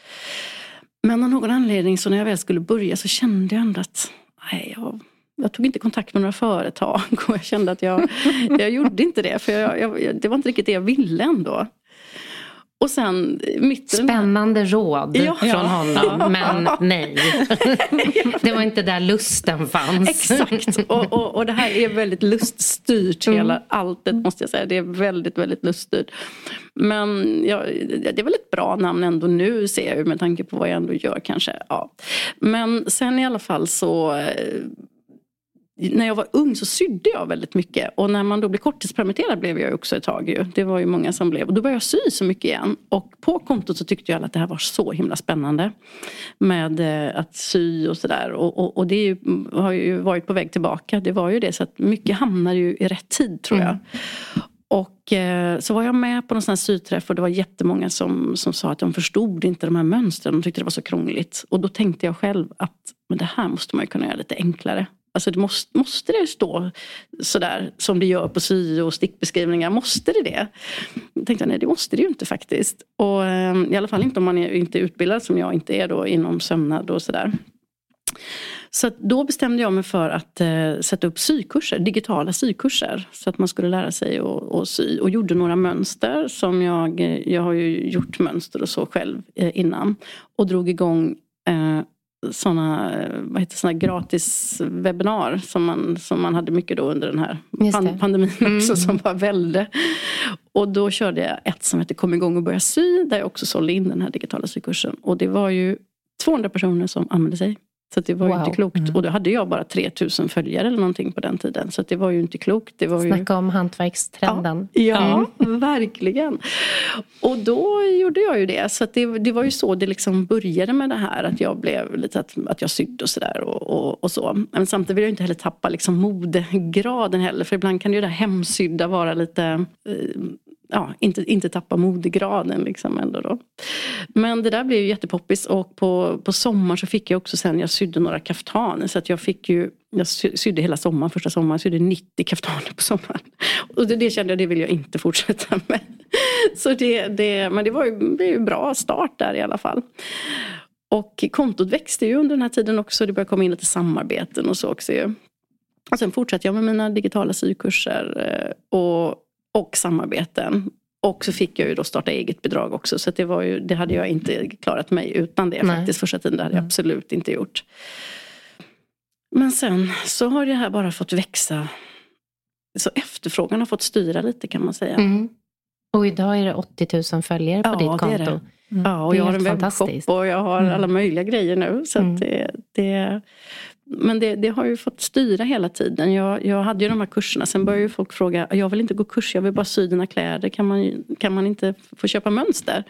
Men av någon anledning så när jag väl skulle börja så kände jag ändå att nej, jag, jag tog inte kontakt med några företag och jag kände att jag, jag gjorde inte det. För jag, jag, det var inte riktigt det jag ville ändå. Och sen mitt Spännande råd ja. från honom, men nej. det var inte där lusten fanns. Exakt, och, och, och det här är väldigt luststyrt, mm. hela alltet måste jag säga. Det är väldigt, väldigt luststyrt. Men ja, det är väl ett bra namn ändå nu ser jag med tanke på vad jag ändå gör kanske. Ja. Men sen i alla fall så eh, när jag var ung så sydde jag väldigt mycket och när man då blev korttidspermitterad blev jag också ett tag ju. Det var ju många som blev och då började jag sy så mycket igen. Och på kontot så tyckte jag att det här var så himla spännande. Med eh, att sy och sådär och, och, och, det ju, har ju varit på väg tillbaka. Det var ju det så att mycket hamnar ju i rätt tid tror jag. Mm. Och eh, så var jag med på någon sån här syträff och det var jättemånga som, som sa att de förstod inte de här mönstren. De tyckte det var så krångligt. Och då tänkte jag själv att men det här måste man ju kunna göra lite enklare. Alltså det måste, måste det stå sådär som det gör på sy och stickbeskrivningar? Måste det det? Jag tänkte nej det måste det ju inte faktiskt. Och eh, i alla fall inte om man är inte utbildad som jag inte är då inom sömnad och sådär. Så då bestämde jag mig för att eh, sätta upp sykurser, digitala sykurser. Så att man skulle lära sig att sy. Och gjorde några mönster som jag, eh, jag har ju gjort mönster och så själv eh, innan. Och drog igång eh, sådana, vad heter såna gratis webbinar som man, som man hade mycket då under den här pan pandemin mm. också som var välde. Och då körde jag ett som hette Kom igång och börja sy där jag också sålde in den här digitala sykursen. Och det var ju 200 personer som använde sig. Så det var wow. ju inte klokt. Mm. Och då hade jag bara 3000 följare eller någonting på den tiden. Så det var ju inte klokt. Det var Snacka ju... om hantverkstrenden. Ja, ja mm. verkligen. Och då gjorde jag ju det. Så det, det, var ju så det liksom började med det här. Att jag blev lite att, att jag sydde och sådär. Och, och, och, så. Men samtidigt vill jag inte heller tappa liksom modegraden heller. För ibland kan ju det hemsydda vara lite eh, ja, inte, inte tappa modegraden liksom ändå då. Men det där blev ju jättepoppis och på, på sommaren så fick jag också sen, jag sydde några kaftaner så att jag fick ju jag sydde hela sommaren, första sommaren, sydde 90 kaftaner på sommaren. Och det, det kände jag, det vill jag inte fortsätta med. Så det, det, men det var ju, det ju en bra start där i alla fall. Och kontot växte ju under den här tiden också. Det började komma in lite samarbeten och så också ju. Och sen fortsatte jag med mina digitala sykurser eh, och, och samarbeten. Och så fick jag ju då starta eget bidrag också. Så det, var ju, det hade jag inte klarat mig utan det Nej. faktiskt första tiden. Det hade jag mm. absolut inte gjort. Men sen så har det här bara fått växa. Så efterfrågan har fått styra lite kan man säga. Mm. Och idag är det 80 000 följare på ja, ditt konto. Det det. Mm. Ja, och jag har en webbshop och jag har mm. alla möjliga grejer nu. Så mm. det, det, men det, det, har ju fått styra hela tiden. Jag, jag hade ju de här kurserna, sen började ju folk fråga, jag vill inte gå kurs, jag vill bara sy dina kläder. Kan man, kan man inte få köpa mönster?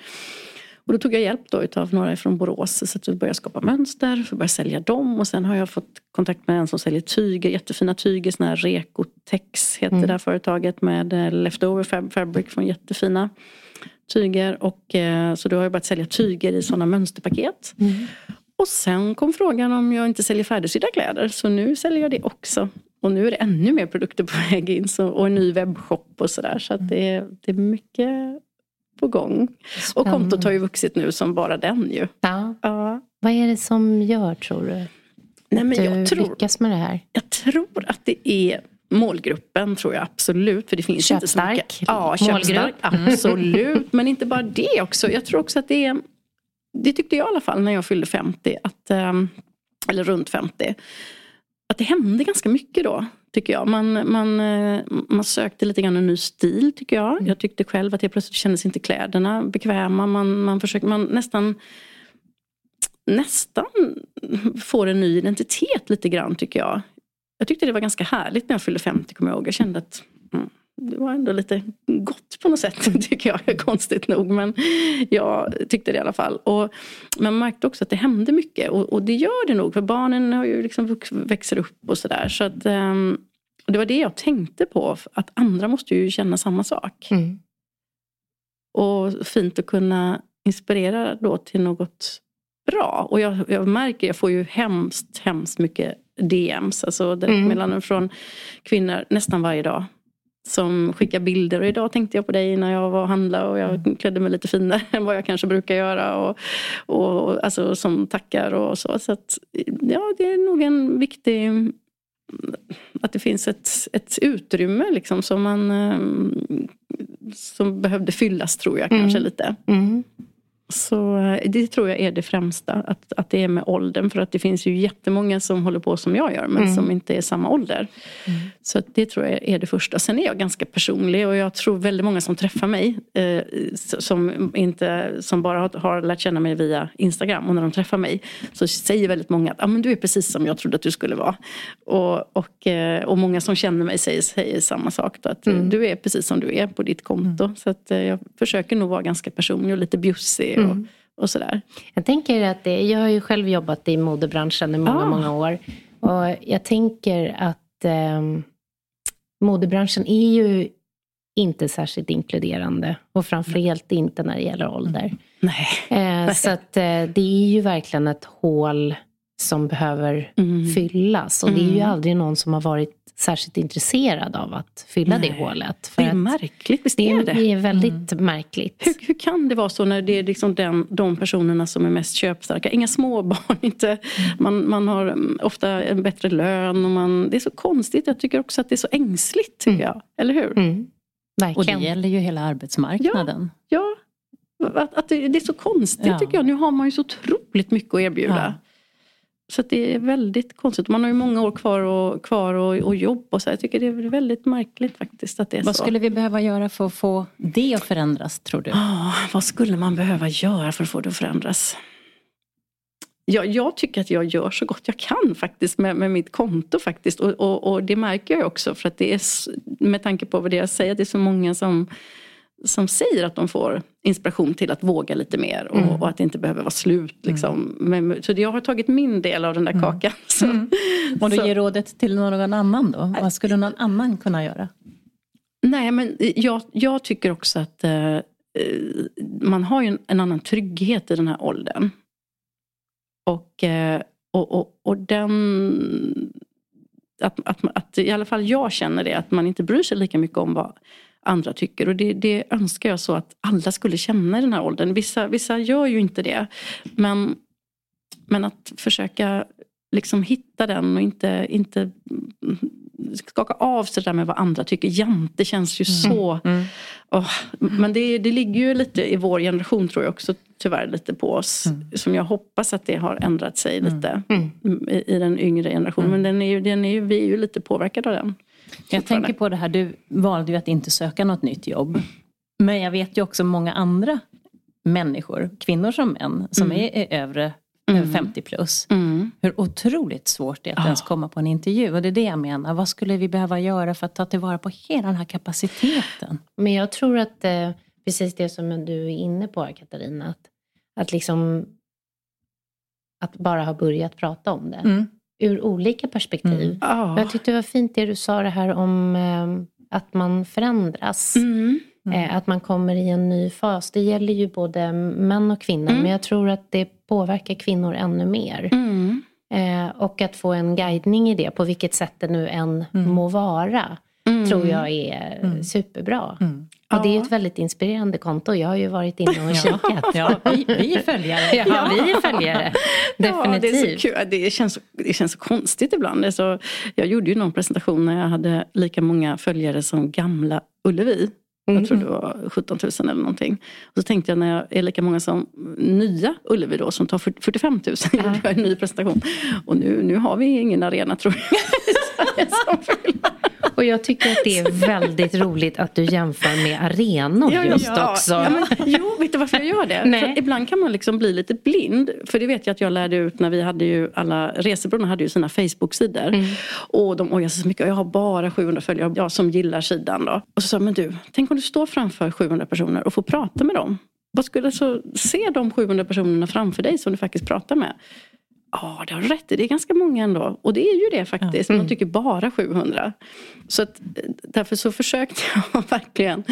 Och då tog jag hjälp då utav några från Borås så att vi började skapa mönster, för att börja sälja dem. Och sen har jag fått kontakt med en som säljer tyger, jättefina tyger, såna här Rekotex heter mm. det här företaget med eh, Leftover Fabric från jättefina tyger. Och, eh, så då har jag börjat sälja tyger i sådana mönsterpaket. Mm. Och sen kom frågan om jag inte säljer färdigsydda kläder. Så nu säljer jag det också. Och nu är det ännu mer produkter på väg in. Så, och en ny webbshop och sådär. Så, så det, det är mycket på gång. Och kontot har ju vuxit nu som bara den ju. Ja. ja. Vad är det som gör tror du? Nej, men jag du tror, lyckas med det här? Jag tror att det är målgruppen tror jag absolut. För det finns köpstark. inte så mycket. Ja, köpstark. Mm. Absolut. Men inte bara det också. Jag tror också att det är Det tyckte jag i alla fall när jag fyllde 50. Att, ehm, eller runt 50. Att det hände ganska mycket då. Tycker jag. Man, man, eh, man sökte lite grann en ny stil tycker jag. Mm. Jag tyckte själv att jag plötsligt kändes inte kläderna bekväma. Man, man försöker, man nästan nästan får en ny identitet lite grann tycker jag. Jag tyckte det var ganska härligt när jag fyllde 50 kommer jag ihåg. Jag kände att mm, det var ändå lite gott på något sätt tycker jag. Konstigt nog. Men jag tyckte det i alla fall. Och man märkte också att det hände mycket. Och, och det gör det nog. För barnen har ju liksom växer upp och sådär. Så att, um, det var det jag tänkte på. Att andra måste ju känna samma sak. Mm. Och fint att kunna inspirera då till något bra. Och jag, jag märker, jag får ju hemskt, hemskt mycket DMs, alltså direktmeddelanden mm. från kvinnor nästan varje dag. Som skickar bilder och idag tänkte jag på dig när jag var och handlade och jag mm. klädde mig lite finare än vad jag kanske brukar göra. Och, och, alltså som tackar och så. Så att, ja, det är nog en viktig att det finns ett, ett utrymme liksom som man ehm, som behövde fyllas tror jag kanske mm. lite. Mm. Så eh, det tror jag är det främsta, att, att det är med åldern. För att det finns ju jättemånga som håller på som jag gör men mm. som inte är samma ålder. Mm. Så det tror jag är det första. Sen är jag ganska personlig och jag tror väldigt många som träffar mig eh, som, inte, som bara har, har lärt känna mig via Instagram och när de träffar mig så säger väldigt många att ah, men du är precis som jag trodde att du skulle vara. Och, och, eh, och många som känner mig säger, säger samma sak. Då, att mm. du är precis som du är på ditt konto. Mm. Så att, eh, jag försöker nog vara ganska personlig och lite bjussig och, mm. och sådär. Jag tänker att det, jag har ju själv jobbat i modebranschen i många, ah. många år. Och jag tänker att eh, modebranschen är ju inte särskilt inkluderande. Och framförallt inte när det gäller ålder. Nej. Eh, så att, eh, det är ju verkligen ett hål som behöver mm. fyllas. Och mm. det är ju mm. aldrig någon som har varit särskilt intresserad av att fylla Nej. det hålet. För det är märkligt, visst är det? Det är väldigt mm. märkligt. Hur, hur, kan det vara så när det är liksom den, de personerna som är mest köpstarka? Inga småbarn, inte, mm. man, man har mm, ofta en bättre lön. Och man, det är så konstigt. Jag tycker också att det är så ängsligt, tycker mm. jag. Eller hur? Mm. Och det gäller ju hela arbetsmarknaden. Ja, ja. Att, att det, det, är så konstigt ja. tycker jag. Nu har man ju så otroligt mycket att erbjuda. Ja. Så det är väldigt konstigt. Man har ju många år kvar och, kvar och, och jobb och så. Jag tycker det är väldigt märkligt faktiskt att det är vad så. skulle vi behöva göra för att få det att förändras tror du? Oh, vad skulle man behöva göra för att få det att förändras? Jag, jag tycker att jag gör så gott jag kan faktiskt med, med mitt konto faktiskt. Och, och, och, det märker jag också för att det är med tanke på vad det jag säger, att det är så många som som säger att de får inspiration till att våga lite mer och, mm. och att det inte behöver vara slut. Liksom. Mm. Men, så jag har tagit min del av den där mm. kakan. Så, mm. Och du ger rådet till någon annan då? Vad skulle någon annan kunna göra? Nej men jag, jag tycker också att eh, man har ju en, en, annan trygghet i den här åldern. Och, eh, och, och, och den att, att, att, i alla fall jag känner det, att man inte bryr sig lika mycket om vad andra tycker. Och det, det önskar jag så att alla skulle känna i den här åldern. Vissa, vissa gör ju inte det. Men, men att försöka liksom hitta den och inte, inte skaka av sig det där med vad andra tycker. Jante känns ju så... Mm. Mm. Oh, men det, det ligger ju lite i vår generation tror jag också tyvärr lite på oss. Mm. Som jag hoppas att det har ändrat sig mm. lite mm. i, i, den yngre generationen. Men den är ju, den är ju, vi är ju lite påverkade av den. Jag tänker på det här, du valde ju att inte söka något nytt jobb. Men jag vet ju också många andra människor, kvinnor som män, som är, är övre mm. 50 plus. Mm. Hur otroligt svårt det är att oh. ens komma på en intervju. Och det är det jag menar. Vad skulle vi behöva göra för att ta tillvara på hela den här kapaciteten? Men jag tror att eh, precis det som du är inne på Katarina. Att, att liksom att bara ha börjat prata om det. Mm. Ur olika perspektiv. Mm. Oh. Jag tyckte det var fint det du sa det här om eh, att man förändras. Mm. Mm. Eh, att man kommer i en ny fas. Det gäller ju både män och kvinnor. Mm. Men jag tror att det påverkar kvinnor ännu mer. Mm. Eh, och att få en guidning i det, på vilket sätt det nu än mm. må vara. Mm. Tror jag är mm. superbra. Och det är ett väldigt inspirerande konto. Jag har ju varit inne och kikat. ja, vi, vi är följare. Ja, vi är följare. Definitivt. Ja, det, är så kul. Det, känns, det känns så konstigt ibland. Det så, jag gjorde ju någon presentation när jag hade lika många följare som gamla Ullevi. Jag tror mm. det var 17 000 eller någonting. Och så tänkte jag när jag är lika många som nya Ullevi då som tar 45 000 uh. gjorde jag en ny presentation. Och nu, nu har vi ingen arena tror jag. Och jag tycker att det är väldigt roligt att du jämför med arenor ja, just ja. också. Ja, men, jo, vet du varför jag gör det? För ibland kan man liksom bli lite blind. För det vet jag att jag lärde ut när vi hade ju alla resebyråerna hade ju sina Facebook-sidor. Mm. Och de ojar sig så mycket. Jag har bara 700 följare jag som gillar sidan då. Och så sa men du, tänk om du står framför 700 personer och får prata med dem. Vad skulle så se de 700 personerna framför dig som du faktiskt pratar med? Ja, det har rätt Det är ganska många ändå. Och det är ju det faktiskt. Mm. Man tycker bara 700. Så att, därför så försökte jag verkligen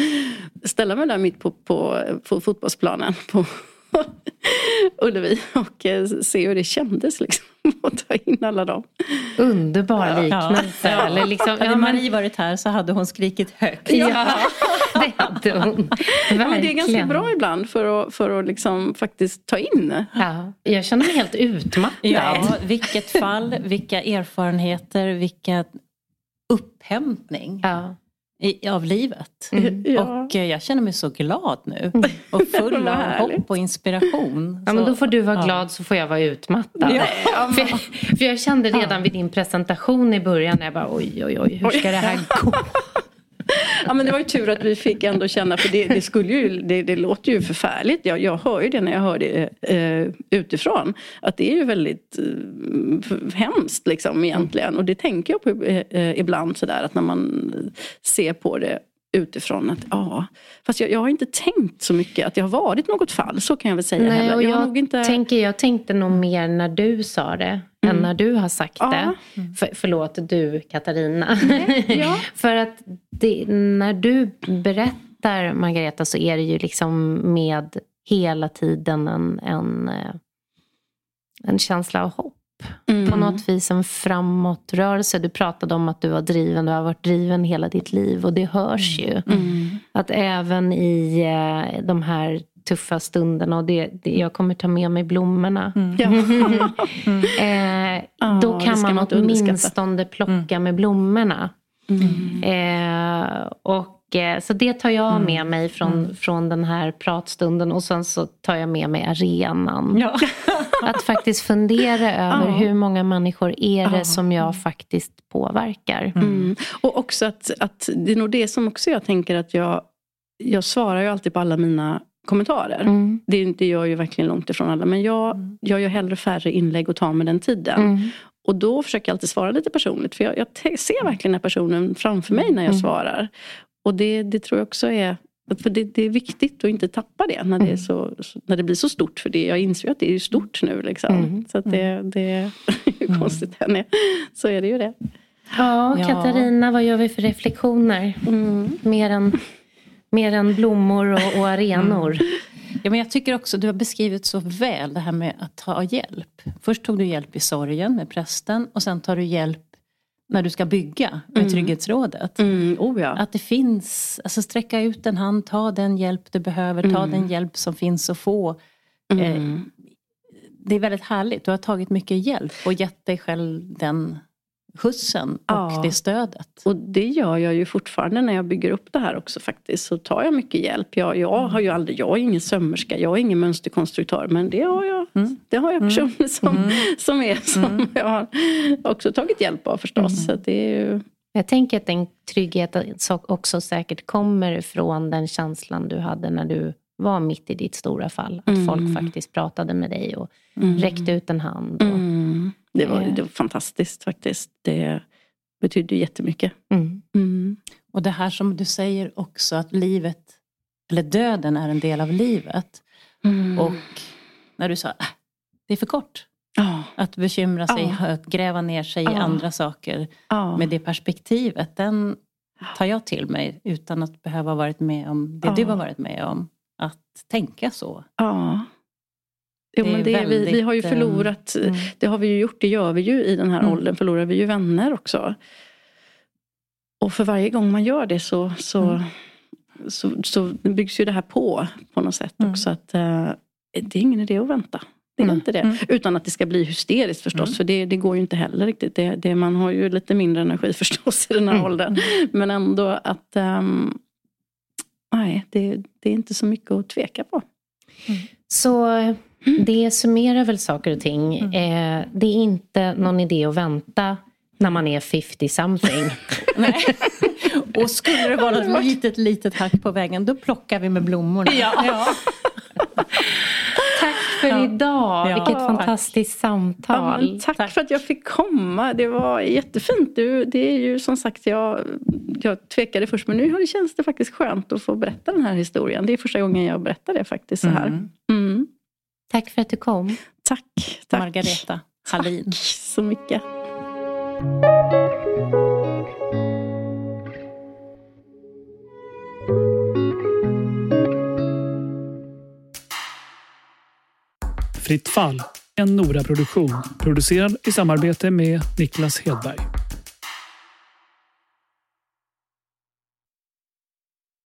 ställa mig där mitt på, på, på fotbollsplanen. På Ullevi och eh, se hur det kändes liksom. Att ta in alla dem. Underbar liknelse. Ja. Eller liksom, hade Marie varit här så hade hon skrikit högt. Ja, det hade hon. Verkligen. Men det är ganska bra ibland för att, för att liksom faktiskt ta in. Ja. Jag känner mig helt utmattad. Ja, vilket fall, vilka erfarenheter, vilka upphämtning. Ja i, av livet. Mm. Ja. Och eh, jag känner mig så glad nu. Och full av hopp och inspiration. Ja, men då får du vara glad så får jag vara utmattad. Ja. för, jag, för jag kände redan vid din presentation i början, jag bara oj, oj, oj, hur ska det här gå? ja, men det var ju tur att vi fick ändå känna, för det, det skulle ju, det, det, låter ju förfärligt. Jag, jag hör ju det när jag hör det eh, utifrån. Att det är ju väldigt eh, hemskt liksom egentligen. Och det tänker jag på eh, eh ibland sådär att när man ser på det utifrån att ja, fast jag, jag, har inte tänkt så mycket att det har varit något fall, så kan jag väl säga Nej, heller. Jag, jag, inte... tänker, jag tänkte nog mer när du sa det mm. än när du har sagt ja. det. För, förlåt, du Katarina. ja. För att det, när du berättar Margareta så är det ju liksom med hela tiden en, en, eh, en känsla av hopp. Mm. På något vis en framåtrörelse. Du pratade om att du var driven, du har varit driven hela ditt liv och det hörs ju. Mm. mm. Att även i eh, de här tuffa stunderna och det, det, jag kommer ta med mig blommorna. Mm. eh, oh, då kan man åtminstone plocka mm. med blommorna. Mm. Eh, och, så det tar jag med mig från, från den här pratstunden och sen så tar jag med mig arenan. Ja. Att faktiskt fundera över ja. hur många människor är det ja. som jag faktiskt påverkar. Mm. Och också att, att det är nog det som också jag tänker att jag jag svarar ju alltid på alla mina kommentarer. Mm. Det, det gör ju verkligen långt ifrån alla. Men jag, mm. jag gör hellre färre inlägg och tar med den tiden. Mm. Och då försöker jag alltid svara lite personligt. För jag, jag ser verkligen den här personen framför mig när jag mm. svarar. Och det, det tror jag också är för det, det, är viktigt att inte tappa det när det, är mm. så, när det blir så stort. För det, jag inser ju att det är stort nu. Liksom. Mm. Så att det, det hur mm. konstigt det än är. Så är det ju det. Ja, Katarina, vad gör vi för reflektioner? Mm. Mer, än, mer än blommor och, och arenor. Mm. Ja, men jag tycker också du har beskrivit så väl det här med att ta hjälp. Först tog du hjälp i sorgen med prästen och sen tar du hjälp när du ska bygga med mm. Trygghetsrådet. Mm. Oh, ja. Att det finns, alltså sträcka ut en hand, ta den hjälp du behöver, ta mm. den hjälp som finns att få. Eh, mm. det är väldigt härligt, du har tagit mycket hjälp och gett dig själv den skjutsen och ja. det stödet. Och det gör jag ju fortfarande när jag bygger upp det här också faktiskt. Så tar jag mycket hjälp. Jag, jag mm. har ju aldrig, jag är ingen sömmerska, jag är ingen mönsterkonstruktör men det har jag, mm. det har jag mm. personer som, mm. som är som mm. jag har också tagit hjälp av förstås. Så det är ju... Jag tänker att den tryggheten också säkert kommer från den känslan du hade när du var mitt i ditt stora fall. Att folk faktiskt pratade med dig och räckte ut en hand. Och, det var, det var fantastiskt faktiskt. Det betydde jättemycket. Mm. Mm. Och det här som du säger också att livet, eller döden är en del av livet. Mm. Och när du sa, äh, det är för kort. Oh. Att bekymra sig, oh. att gräva ner sig oh. i andra saker. Med det perspektivet, den tar jag till mig utan att behöva varit med om det du har varit med om. Att tänka så. Jo, men det, väldigt, vi, vi har ju förlorat, mm. det har vi ju gjort, det gör vi ju i den här mm. åldern, förlorar vi ju vänner också. Och för varje gång man gör det så, så, mm. så, så, byggs ju det här på på något sätt mm. också. Att, uh, det är ingen idé att vänta. Det är mm. inte det. Mm. Utan att det ska bli hysteriskt förstås, för det, det går ju inte heller riktigt. Det, det, man har ju lite mindre energi förstås i den här åldern. Men ändå att um, nej, det, det är inte så mycket att tveka på. Så Mm. Det summerar väl saker och ting. Mm. Eh, det är inte någon idé att vänta när man är 50 something. Nej. Och skulle det vara något litet, litet hack på vägen, då plockar vi med blommorna. Ja. ja. för ja. idag. Ja, Vilket tack. fantastiskt samtal. Ja, tack, tack, för att jag fick komma. Det var jättefint. Du, det är ju som sagt, jag, jag tvekade först men nu känns det faktiskt skönt att få berätta den här historien. Det är första gången jag berättar det faktiskt så här. Mm. Mm. Tack för att du kom. Tack. tack. Margareta Hallin. Tack så mycket. Fritt fall, en Nora-produktion. Producerad i samarbete med Niklas Hedberg.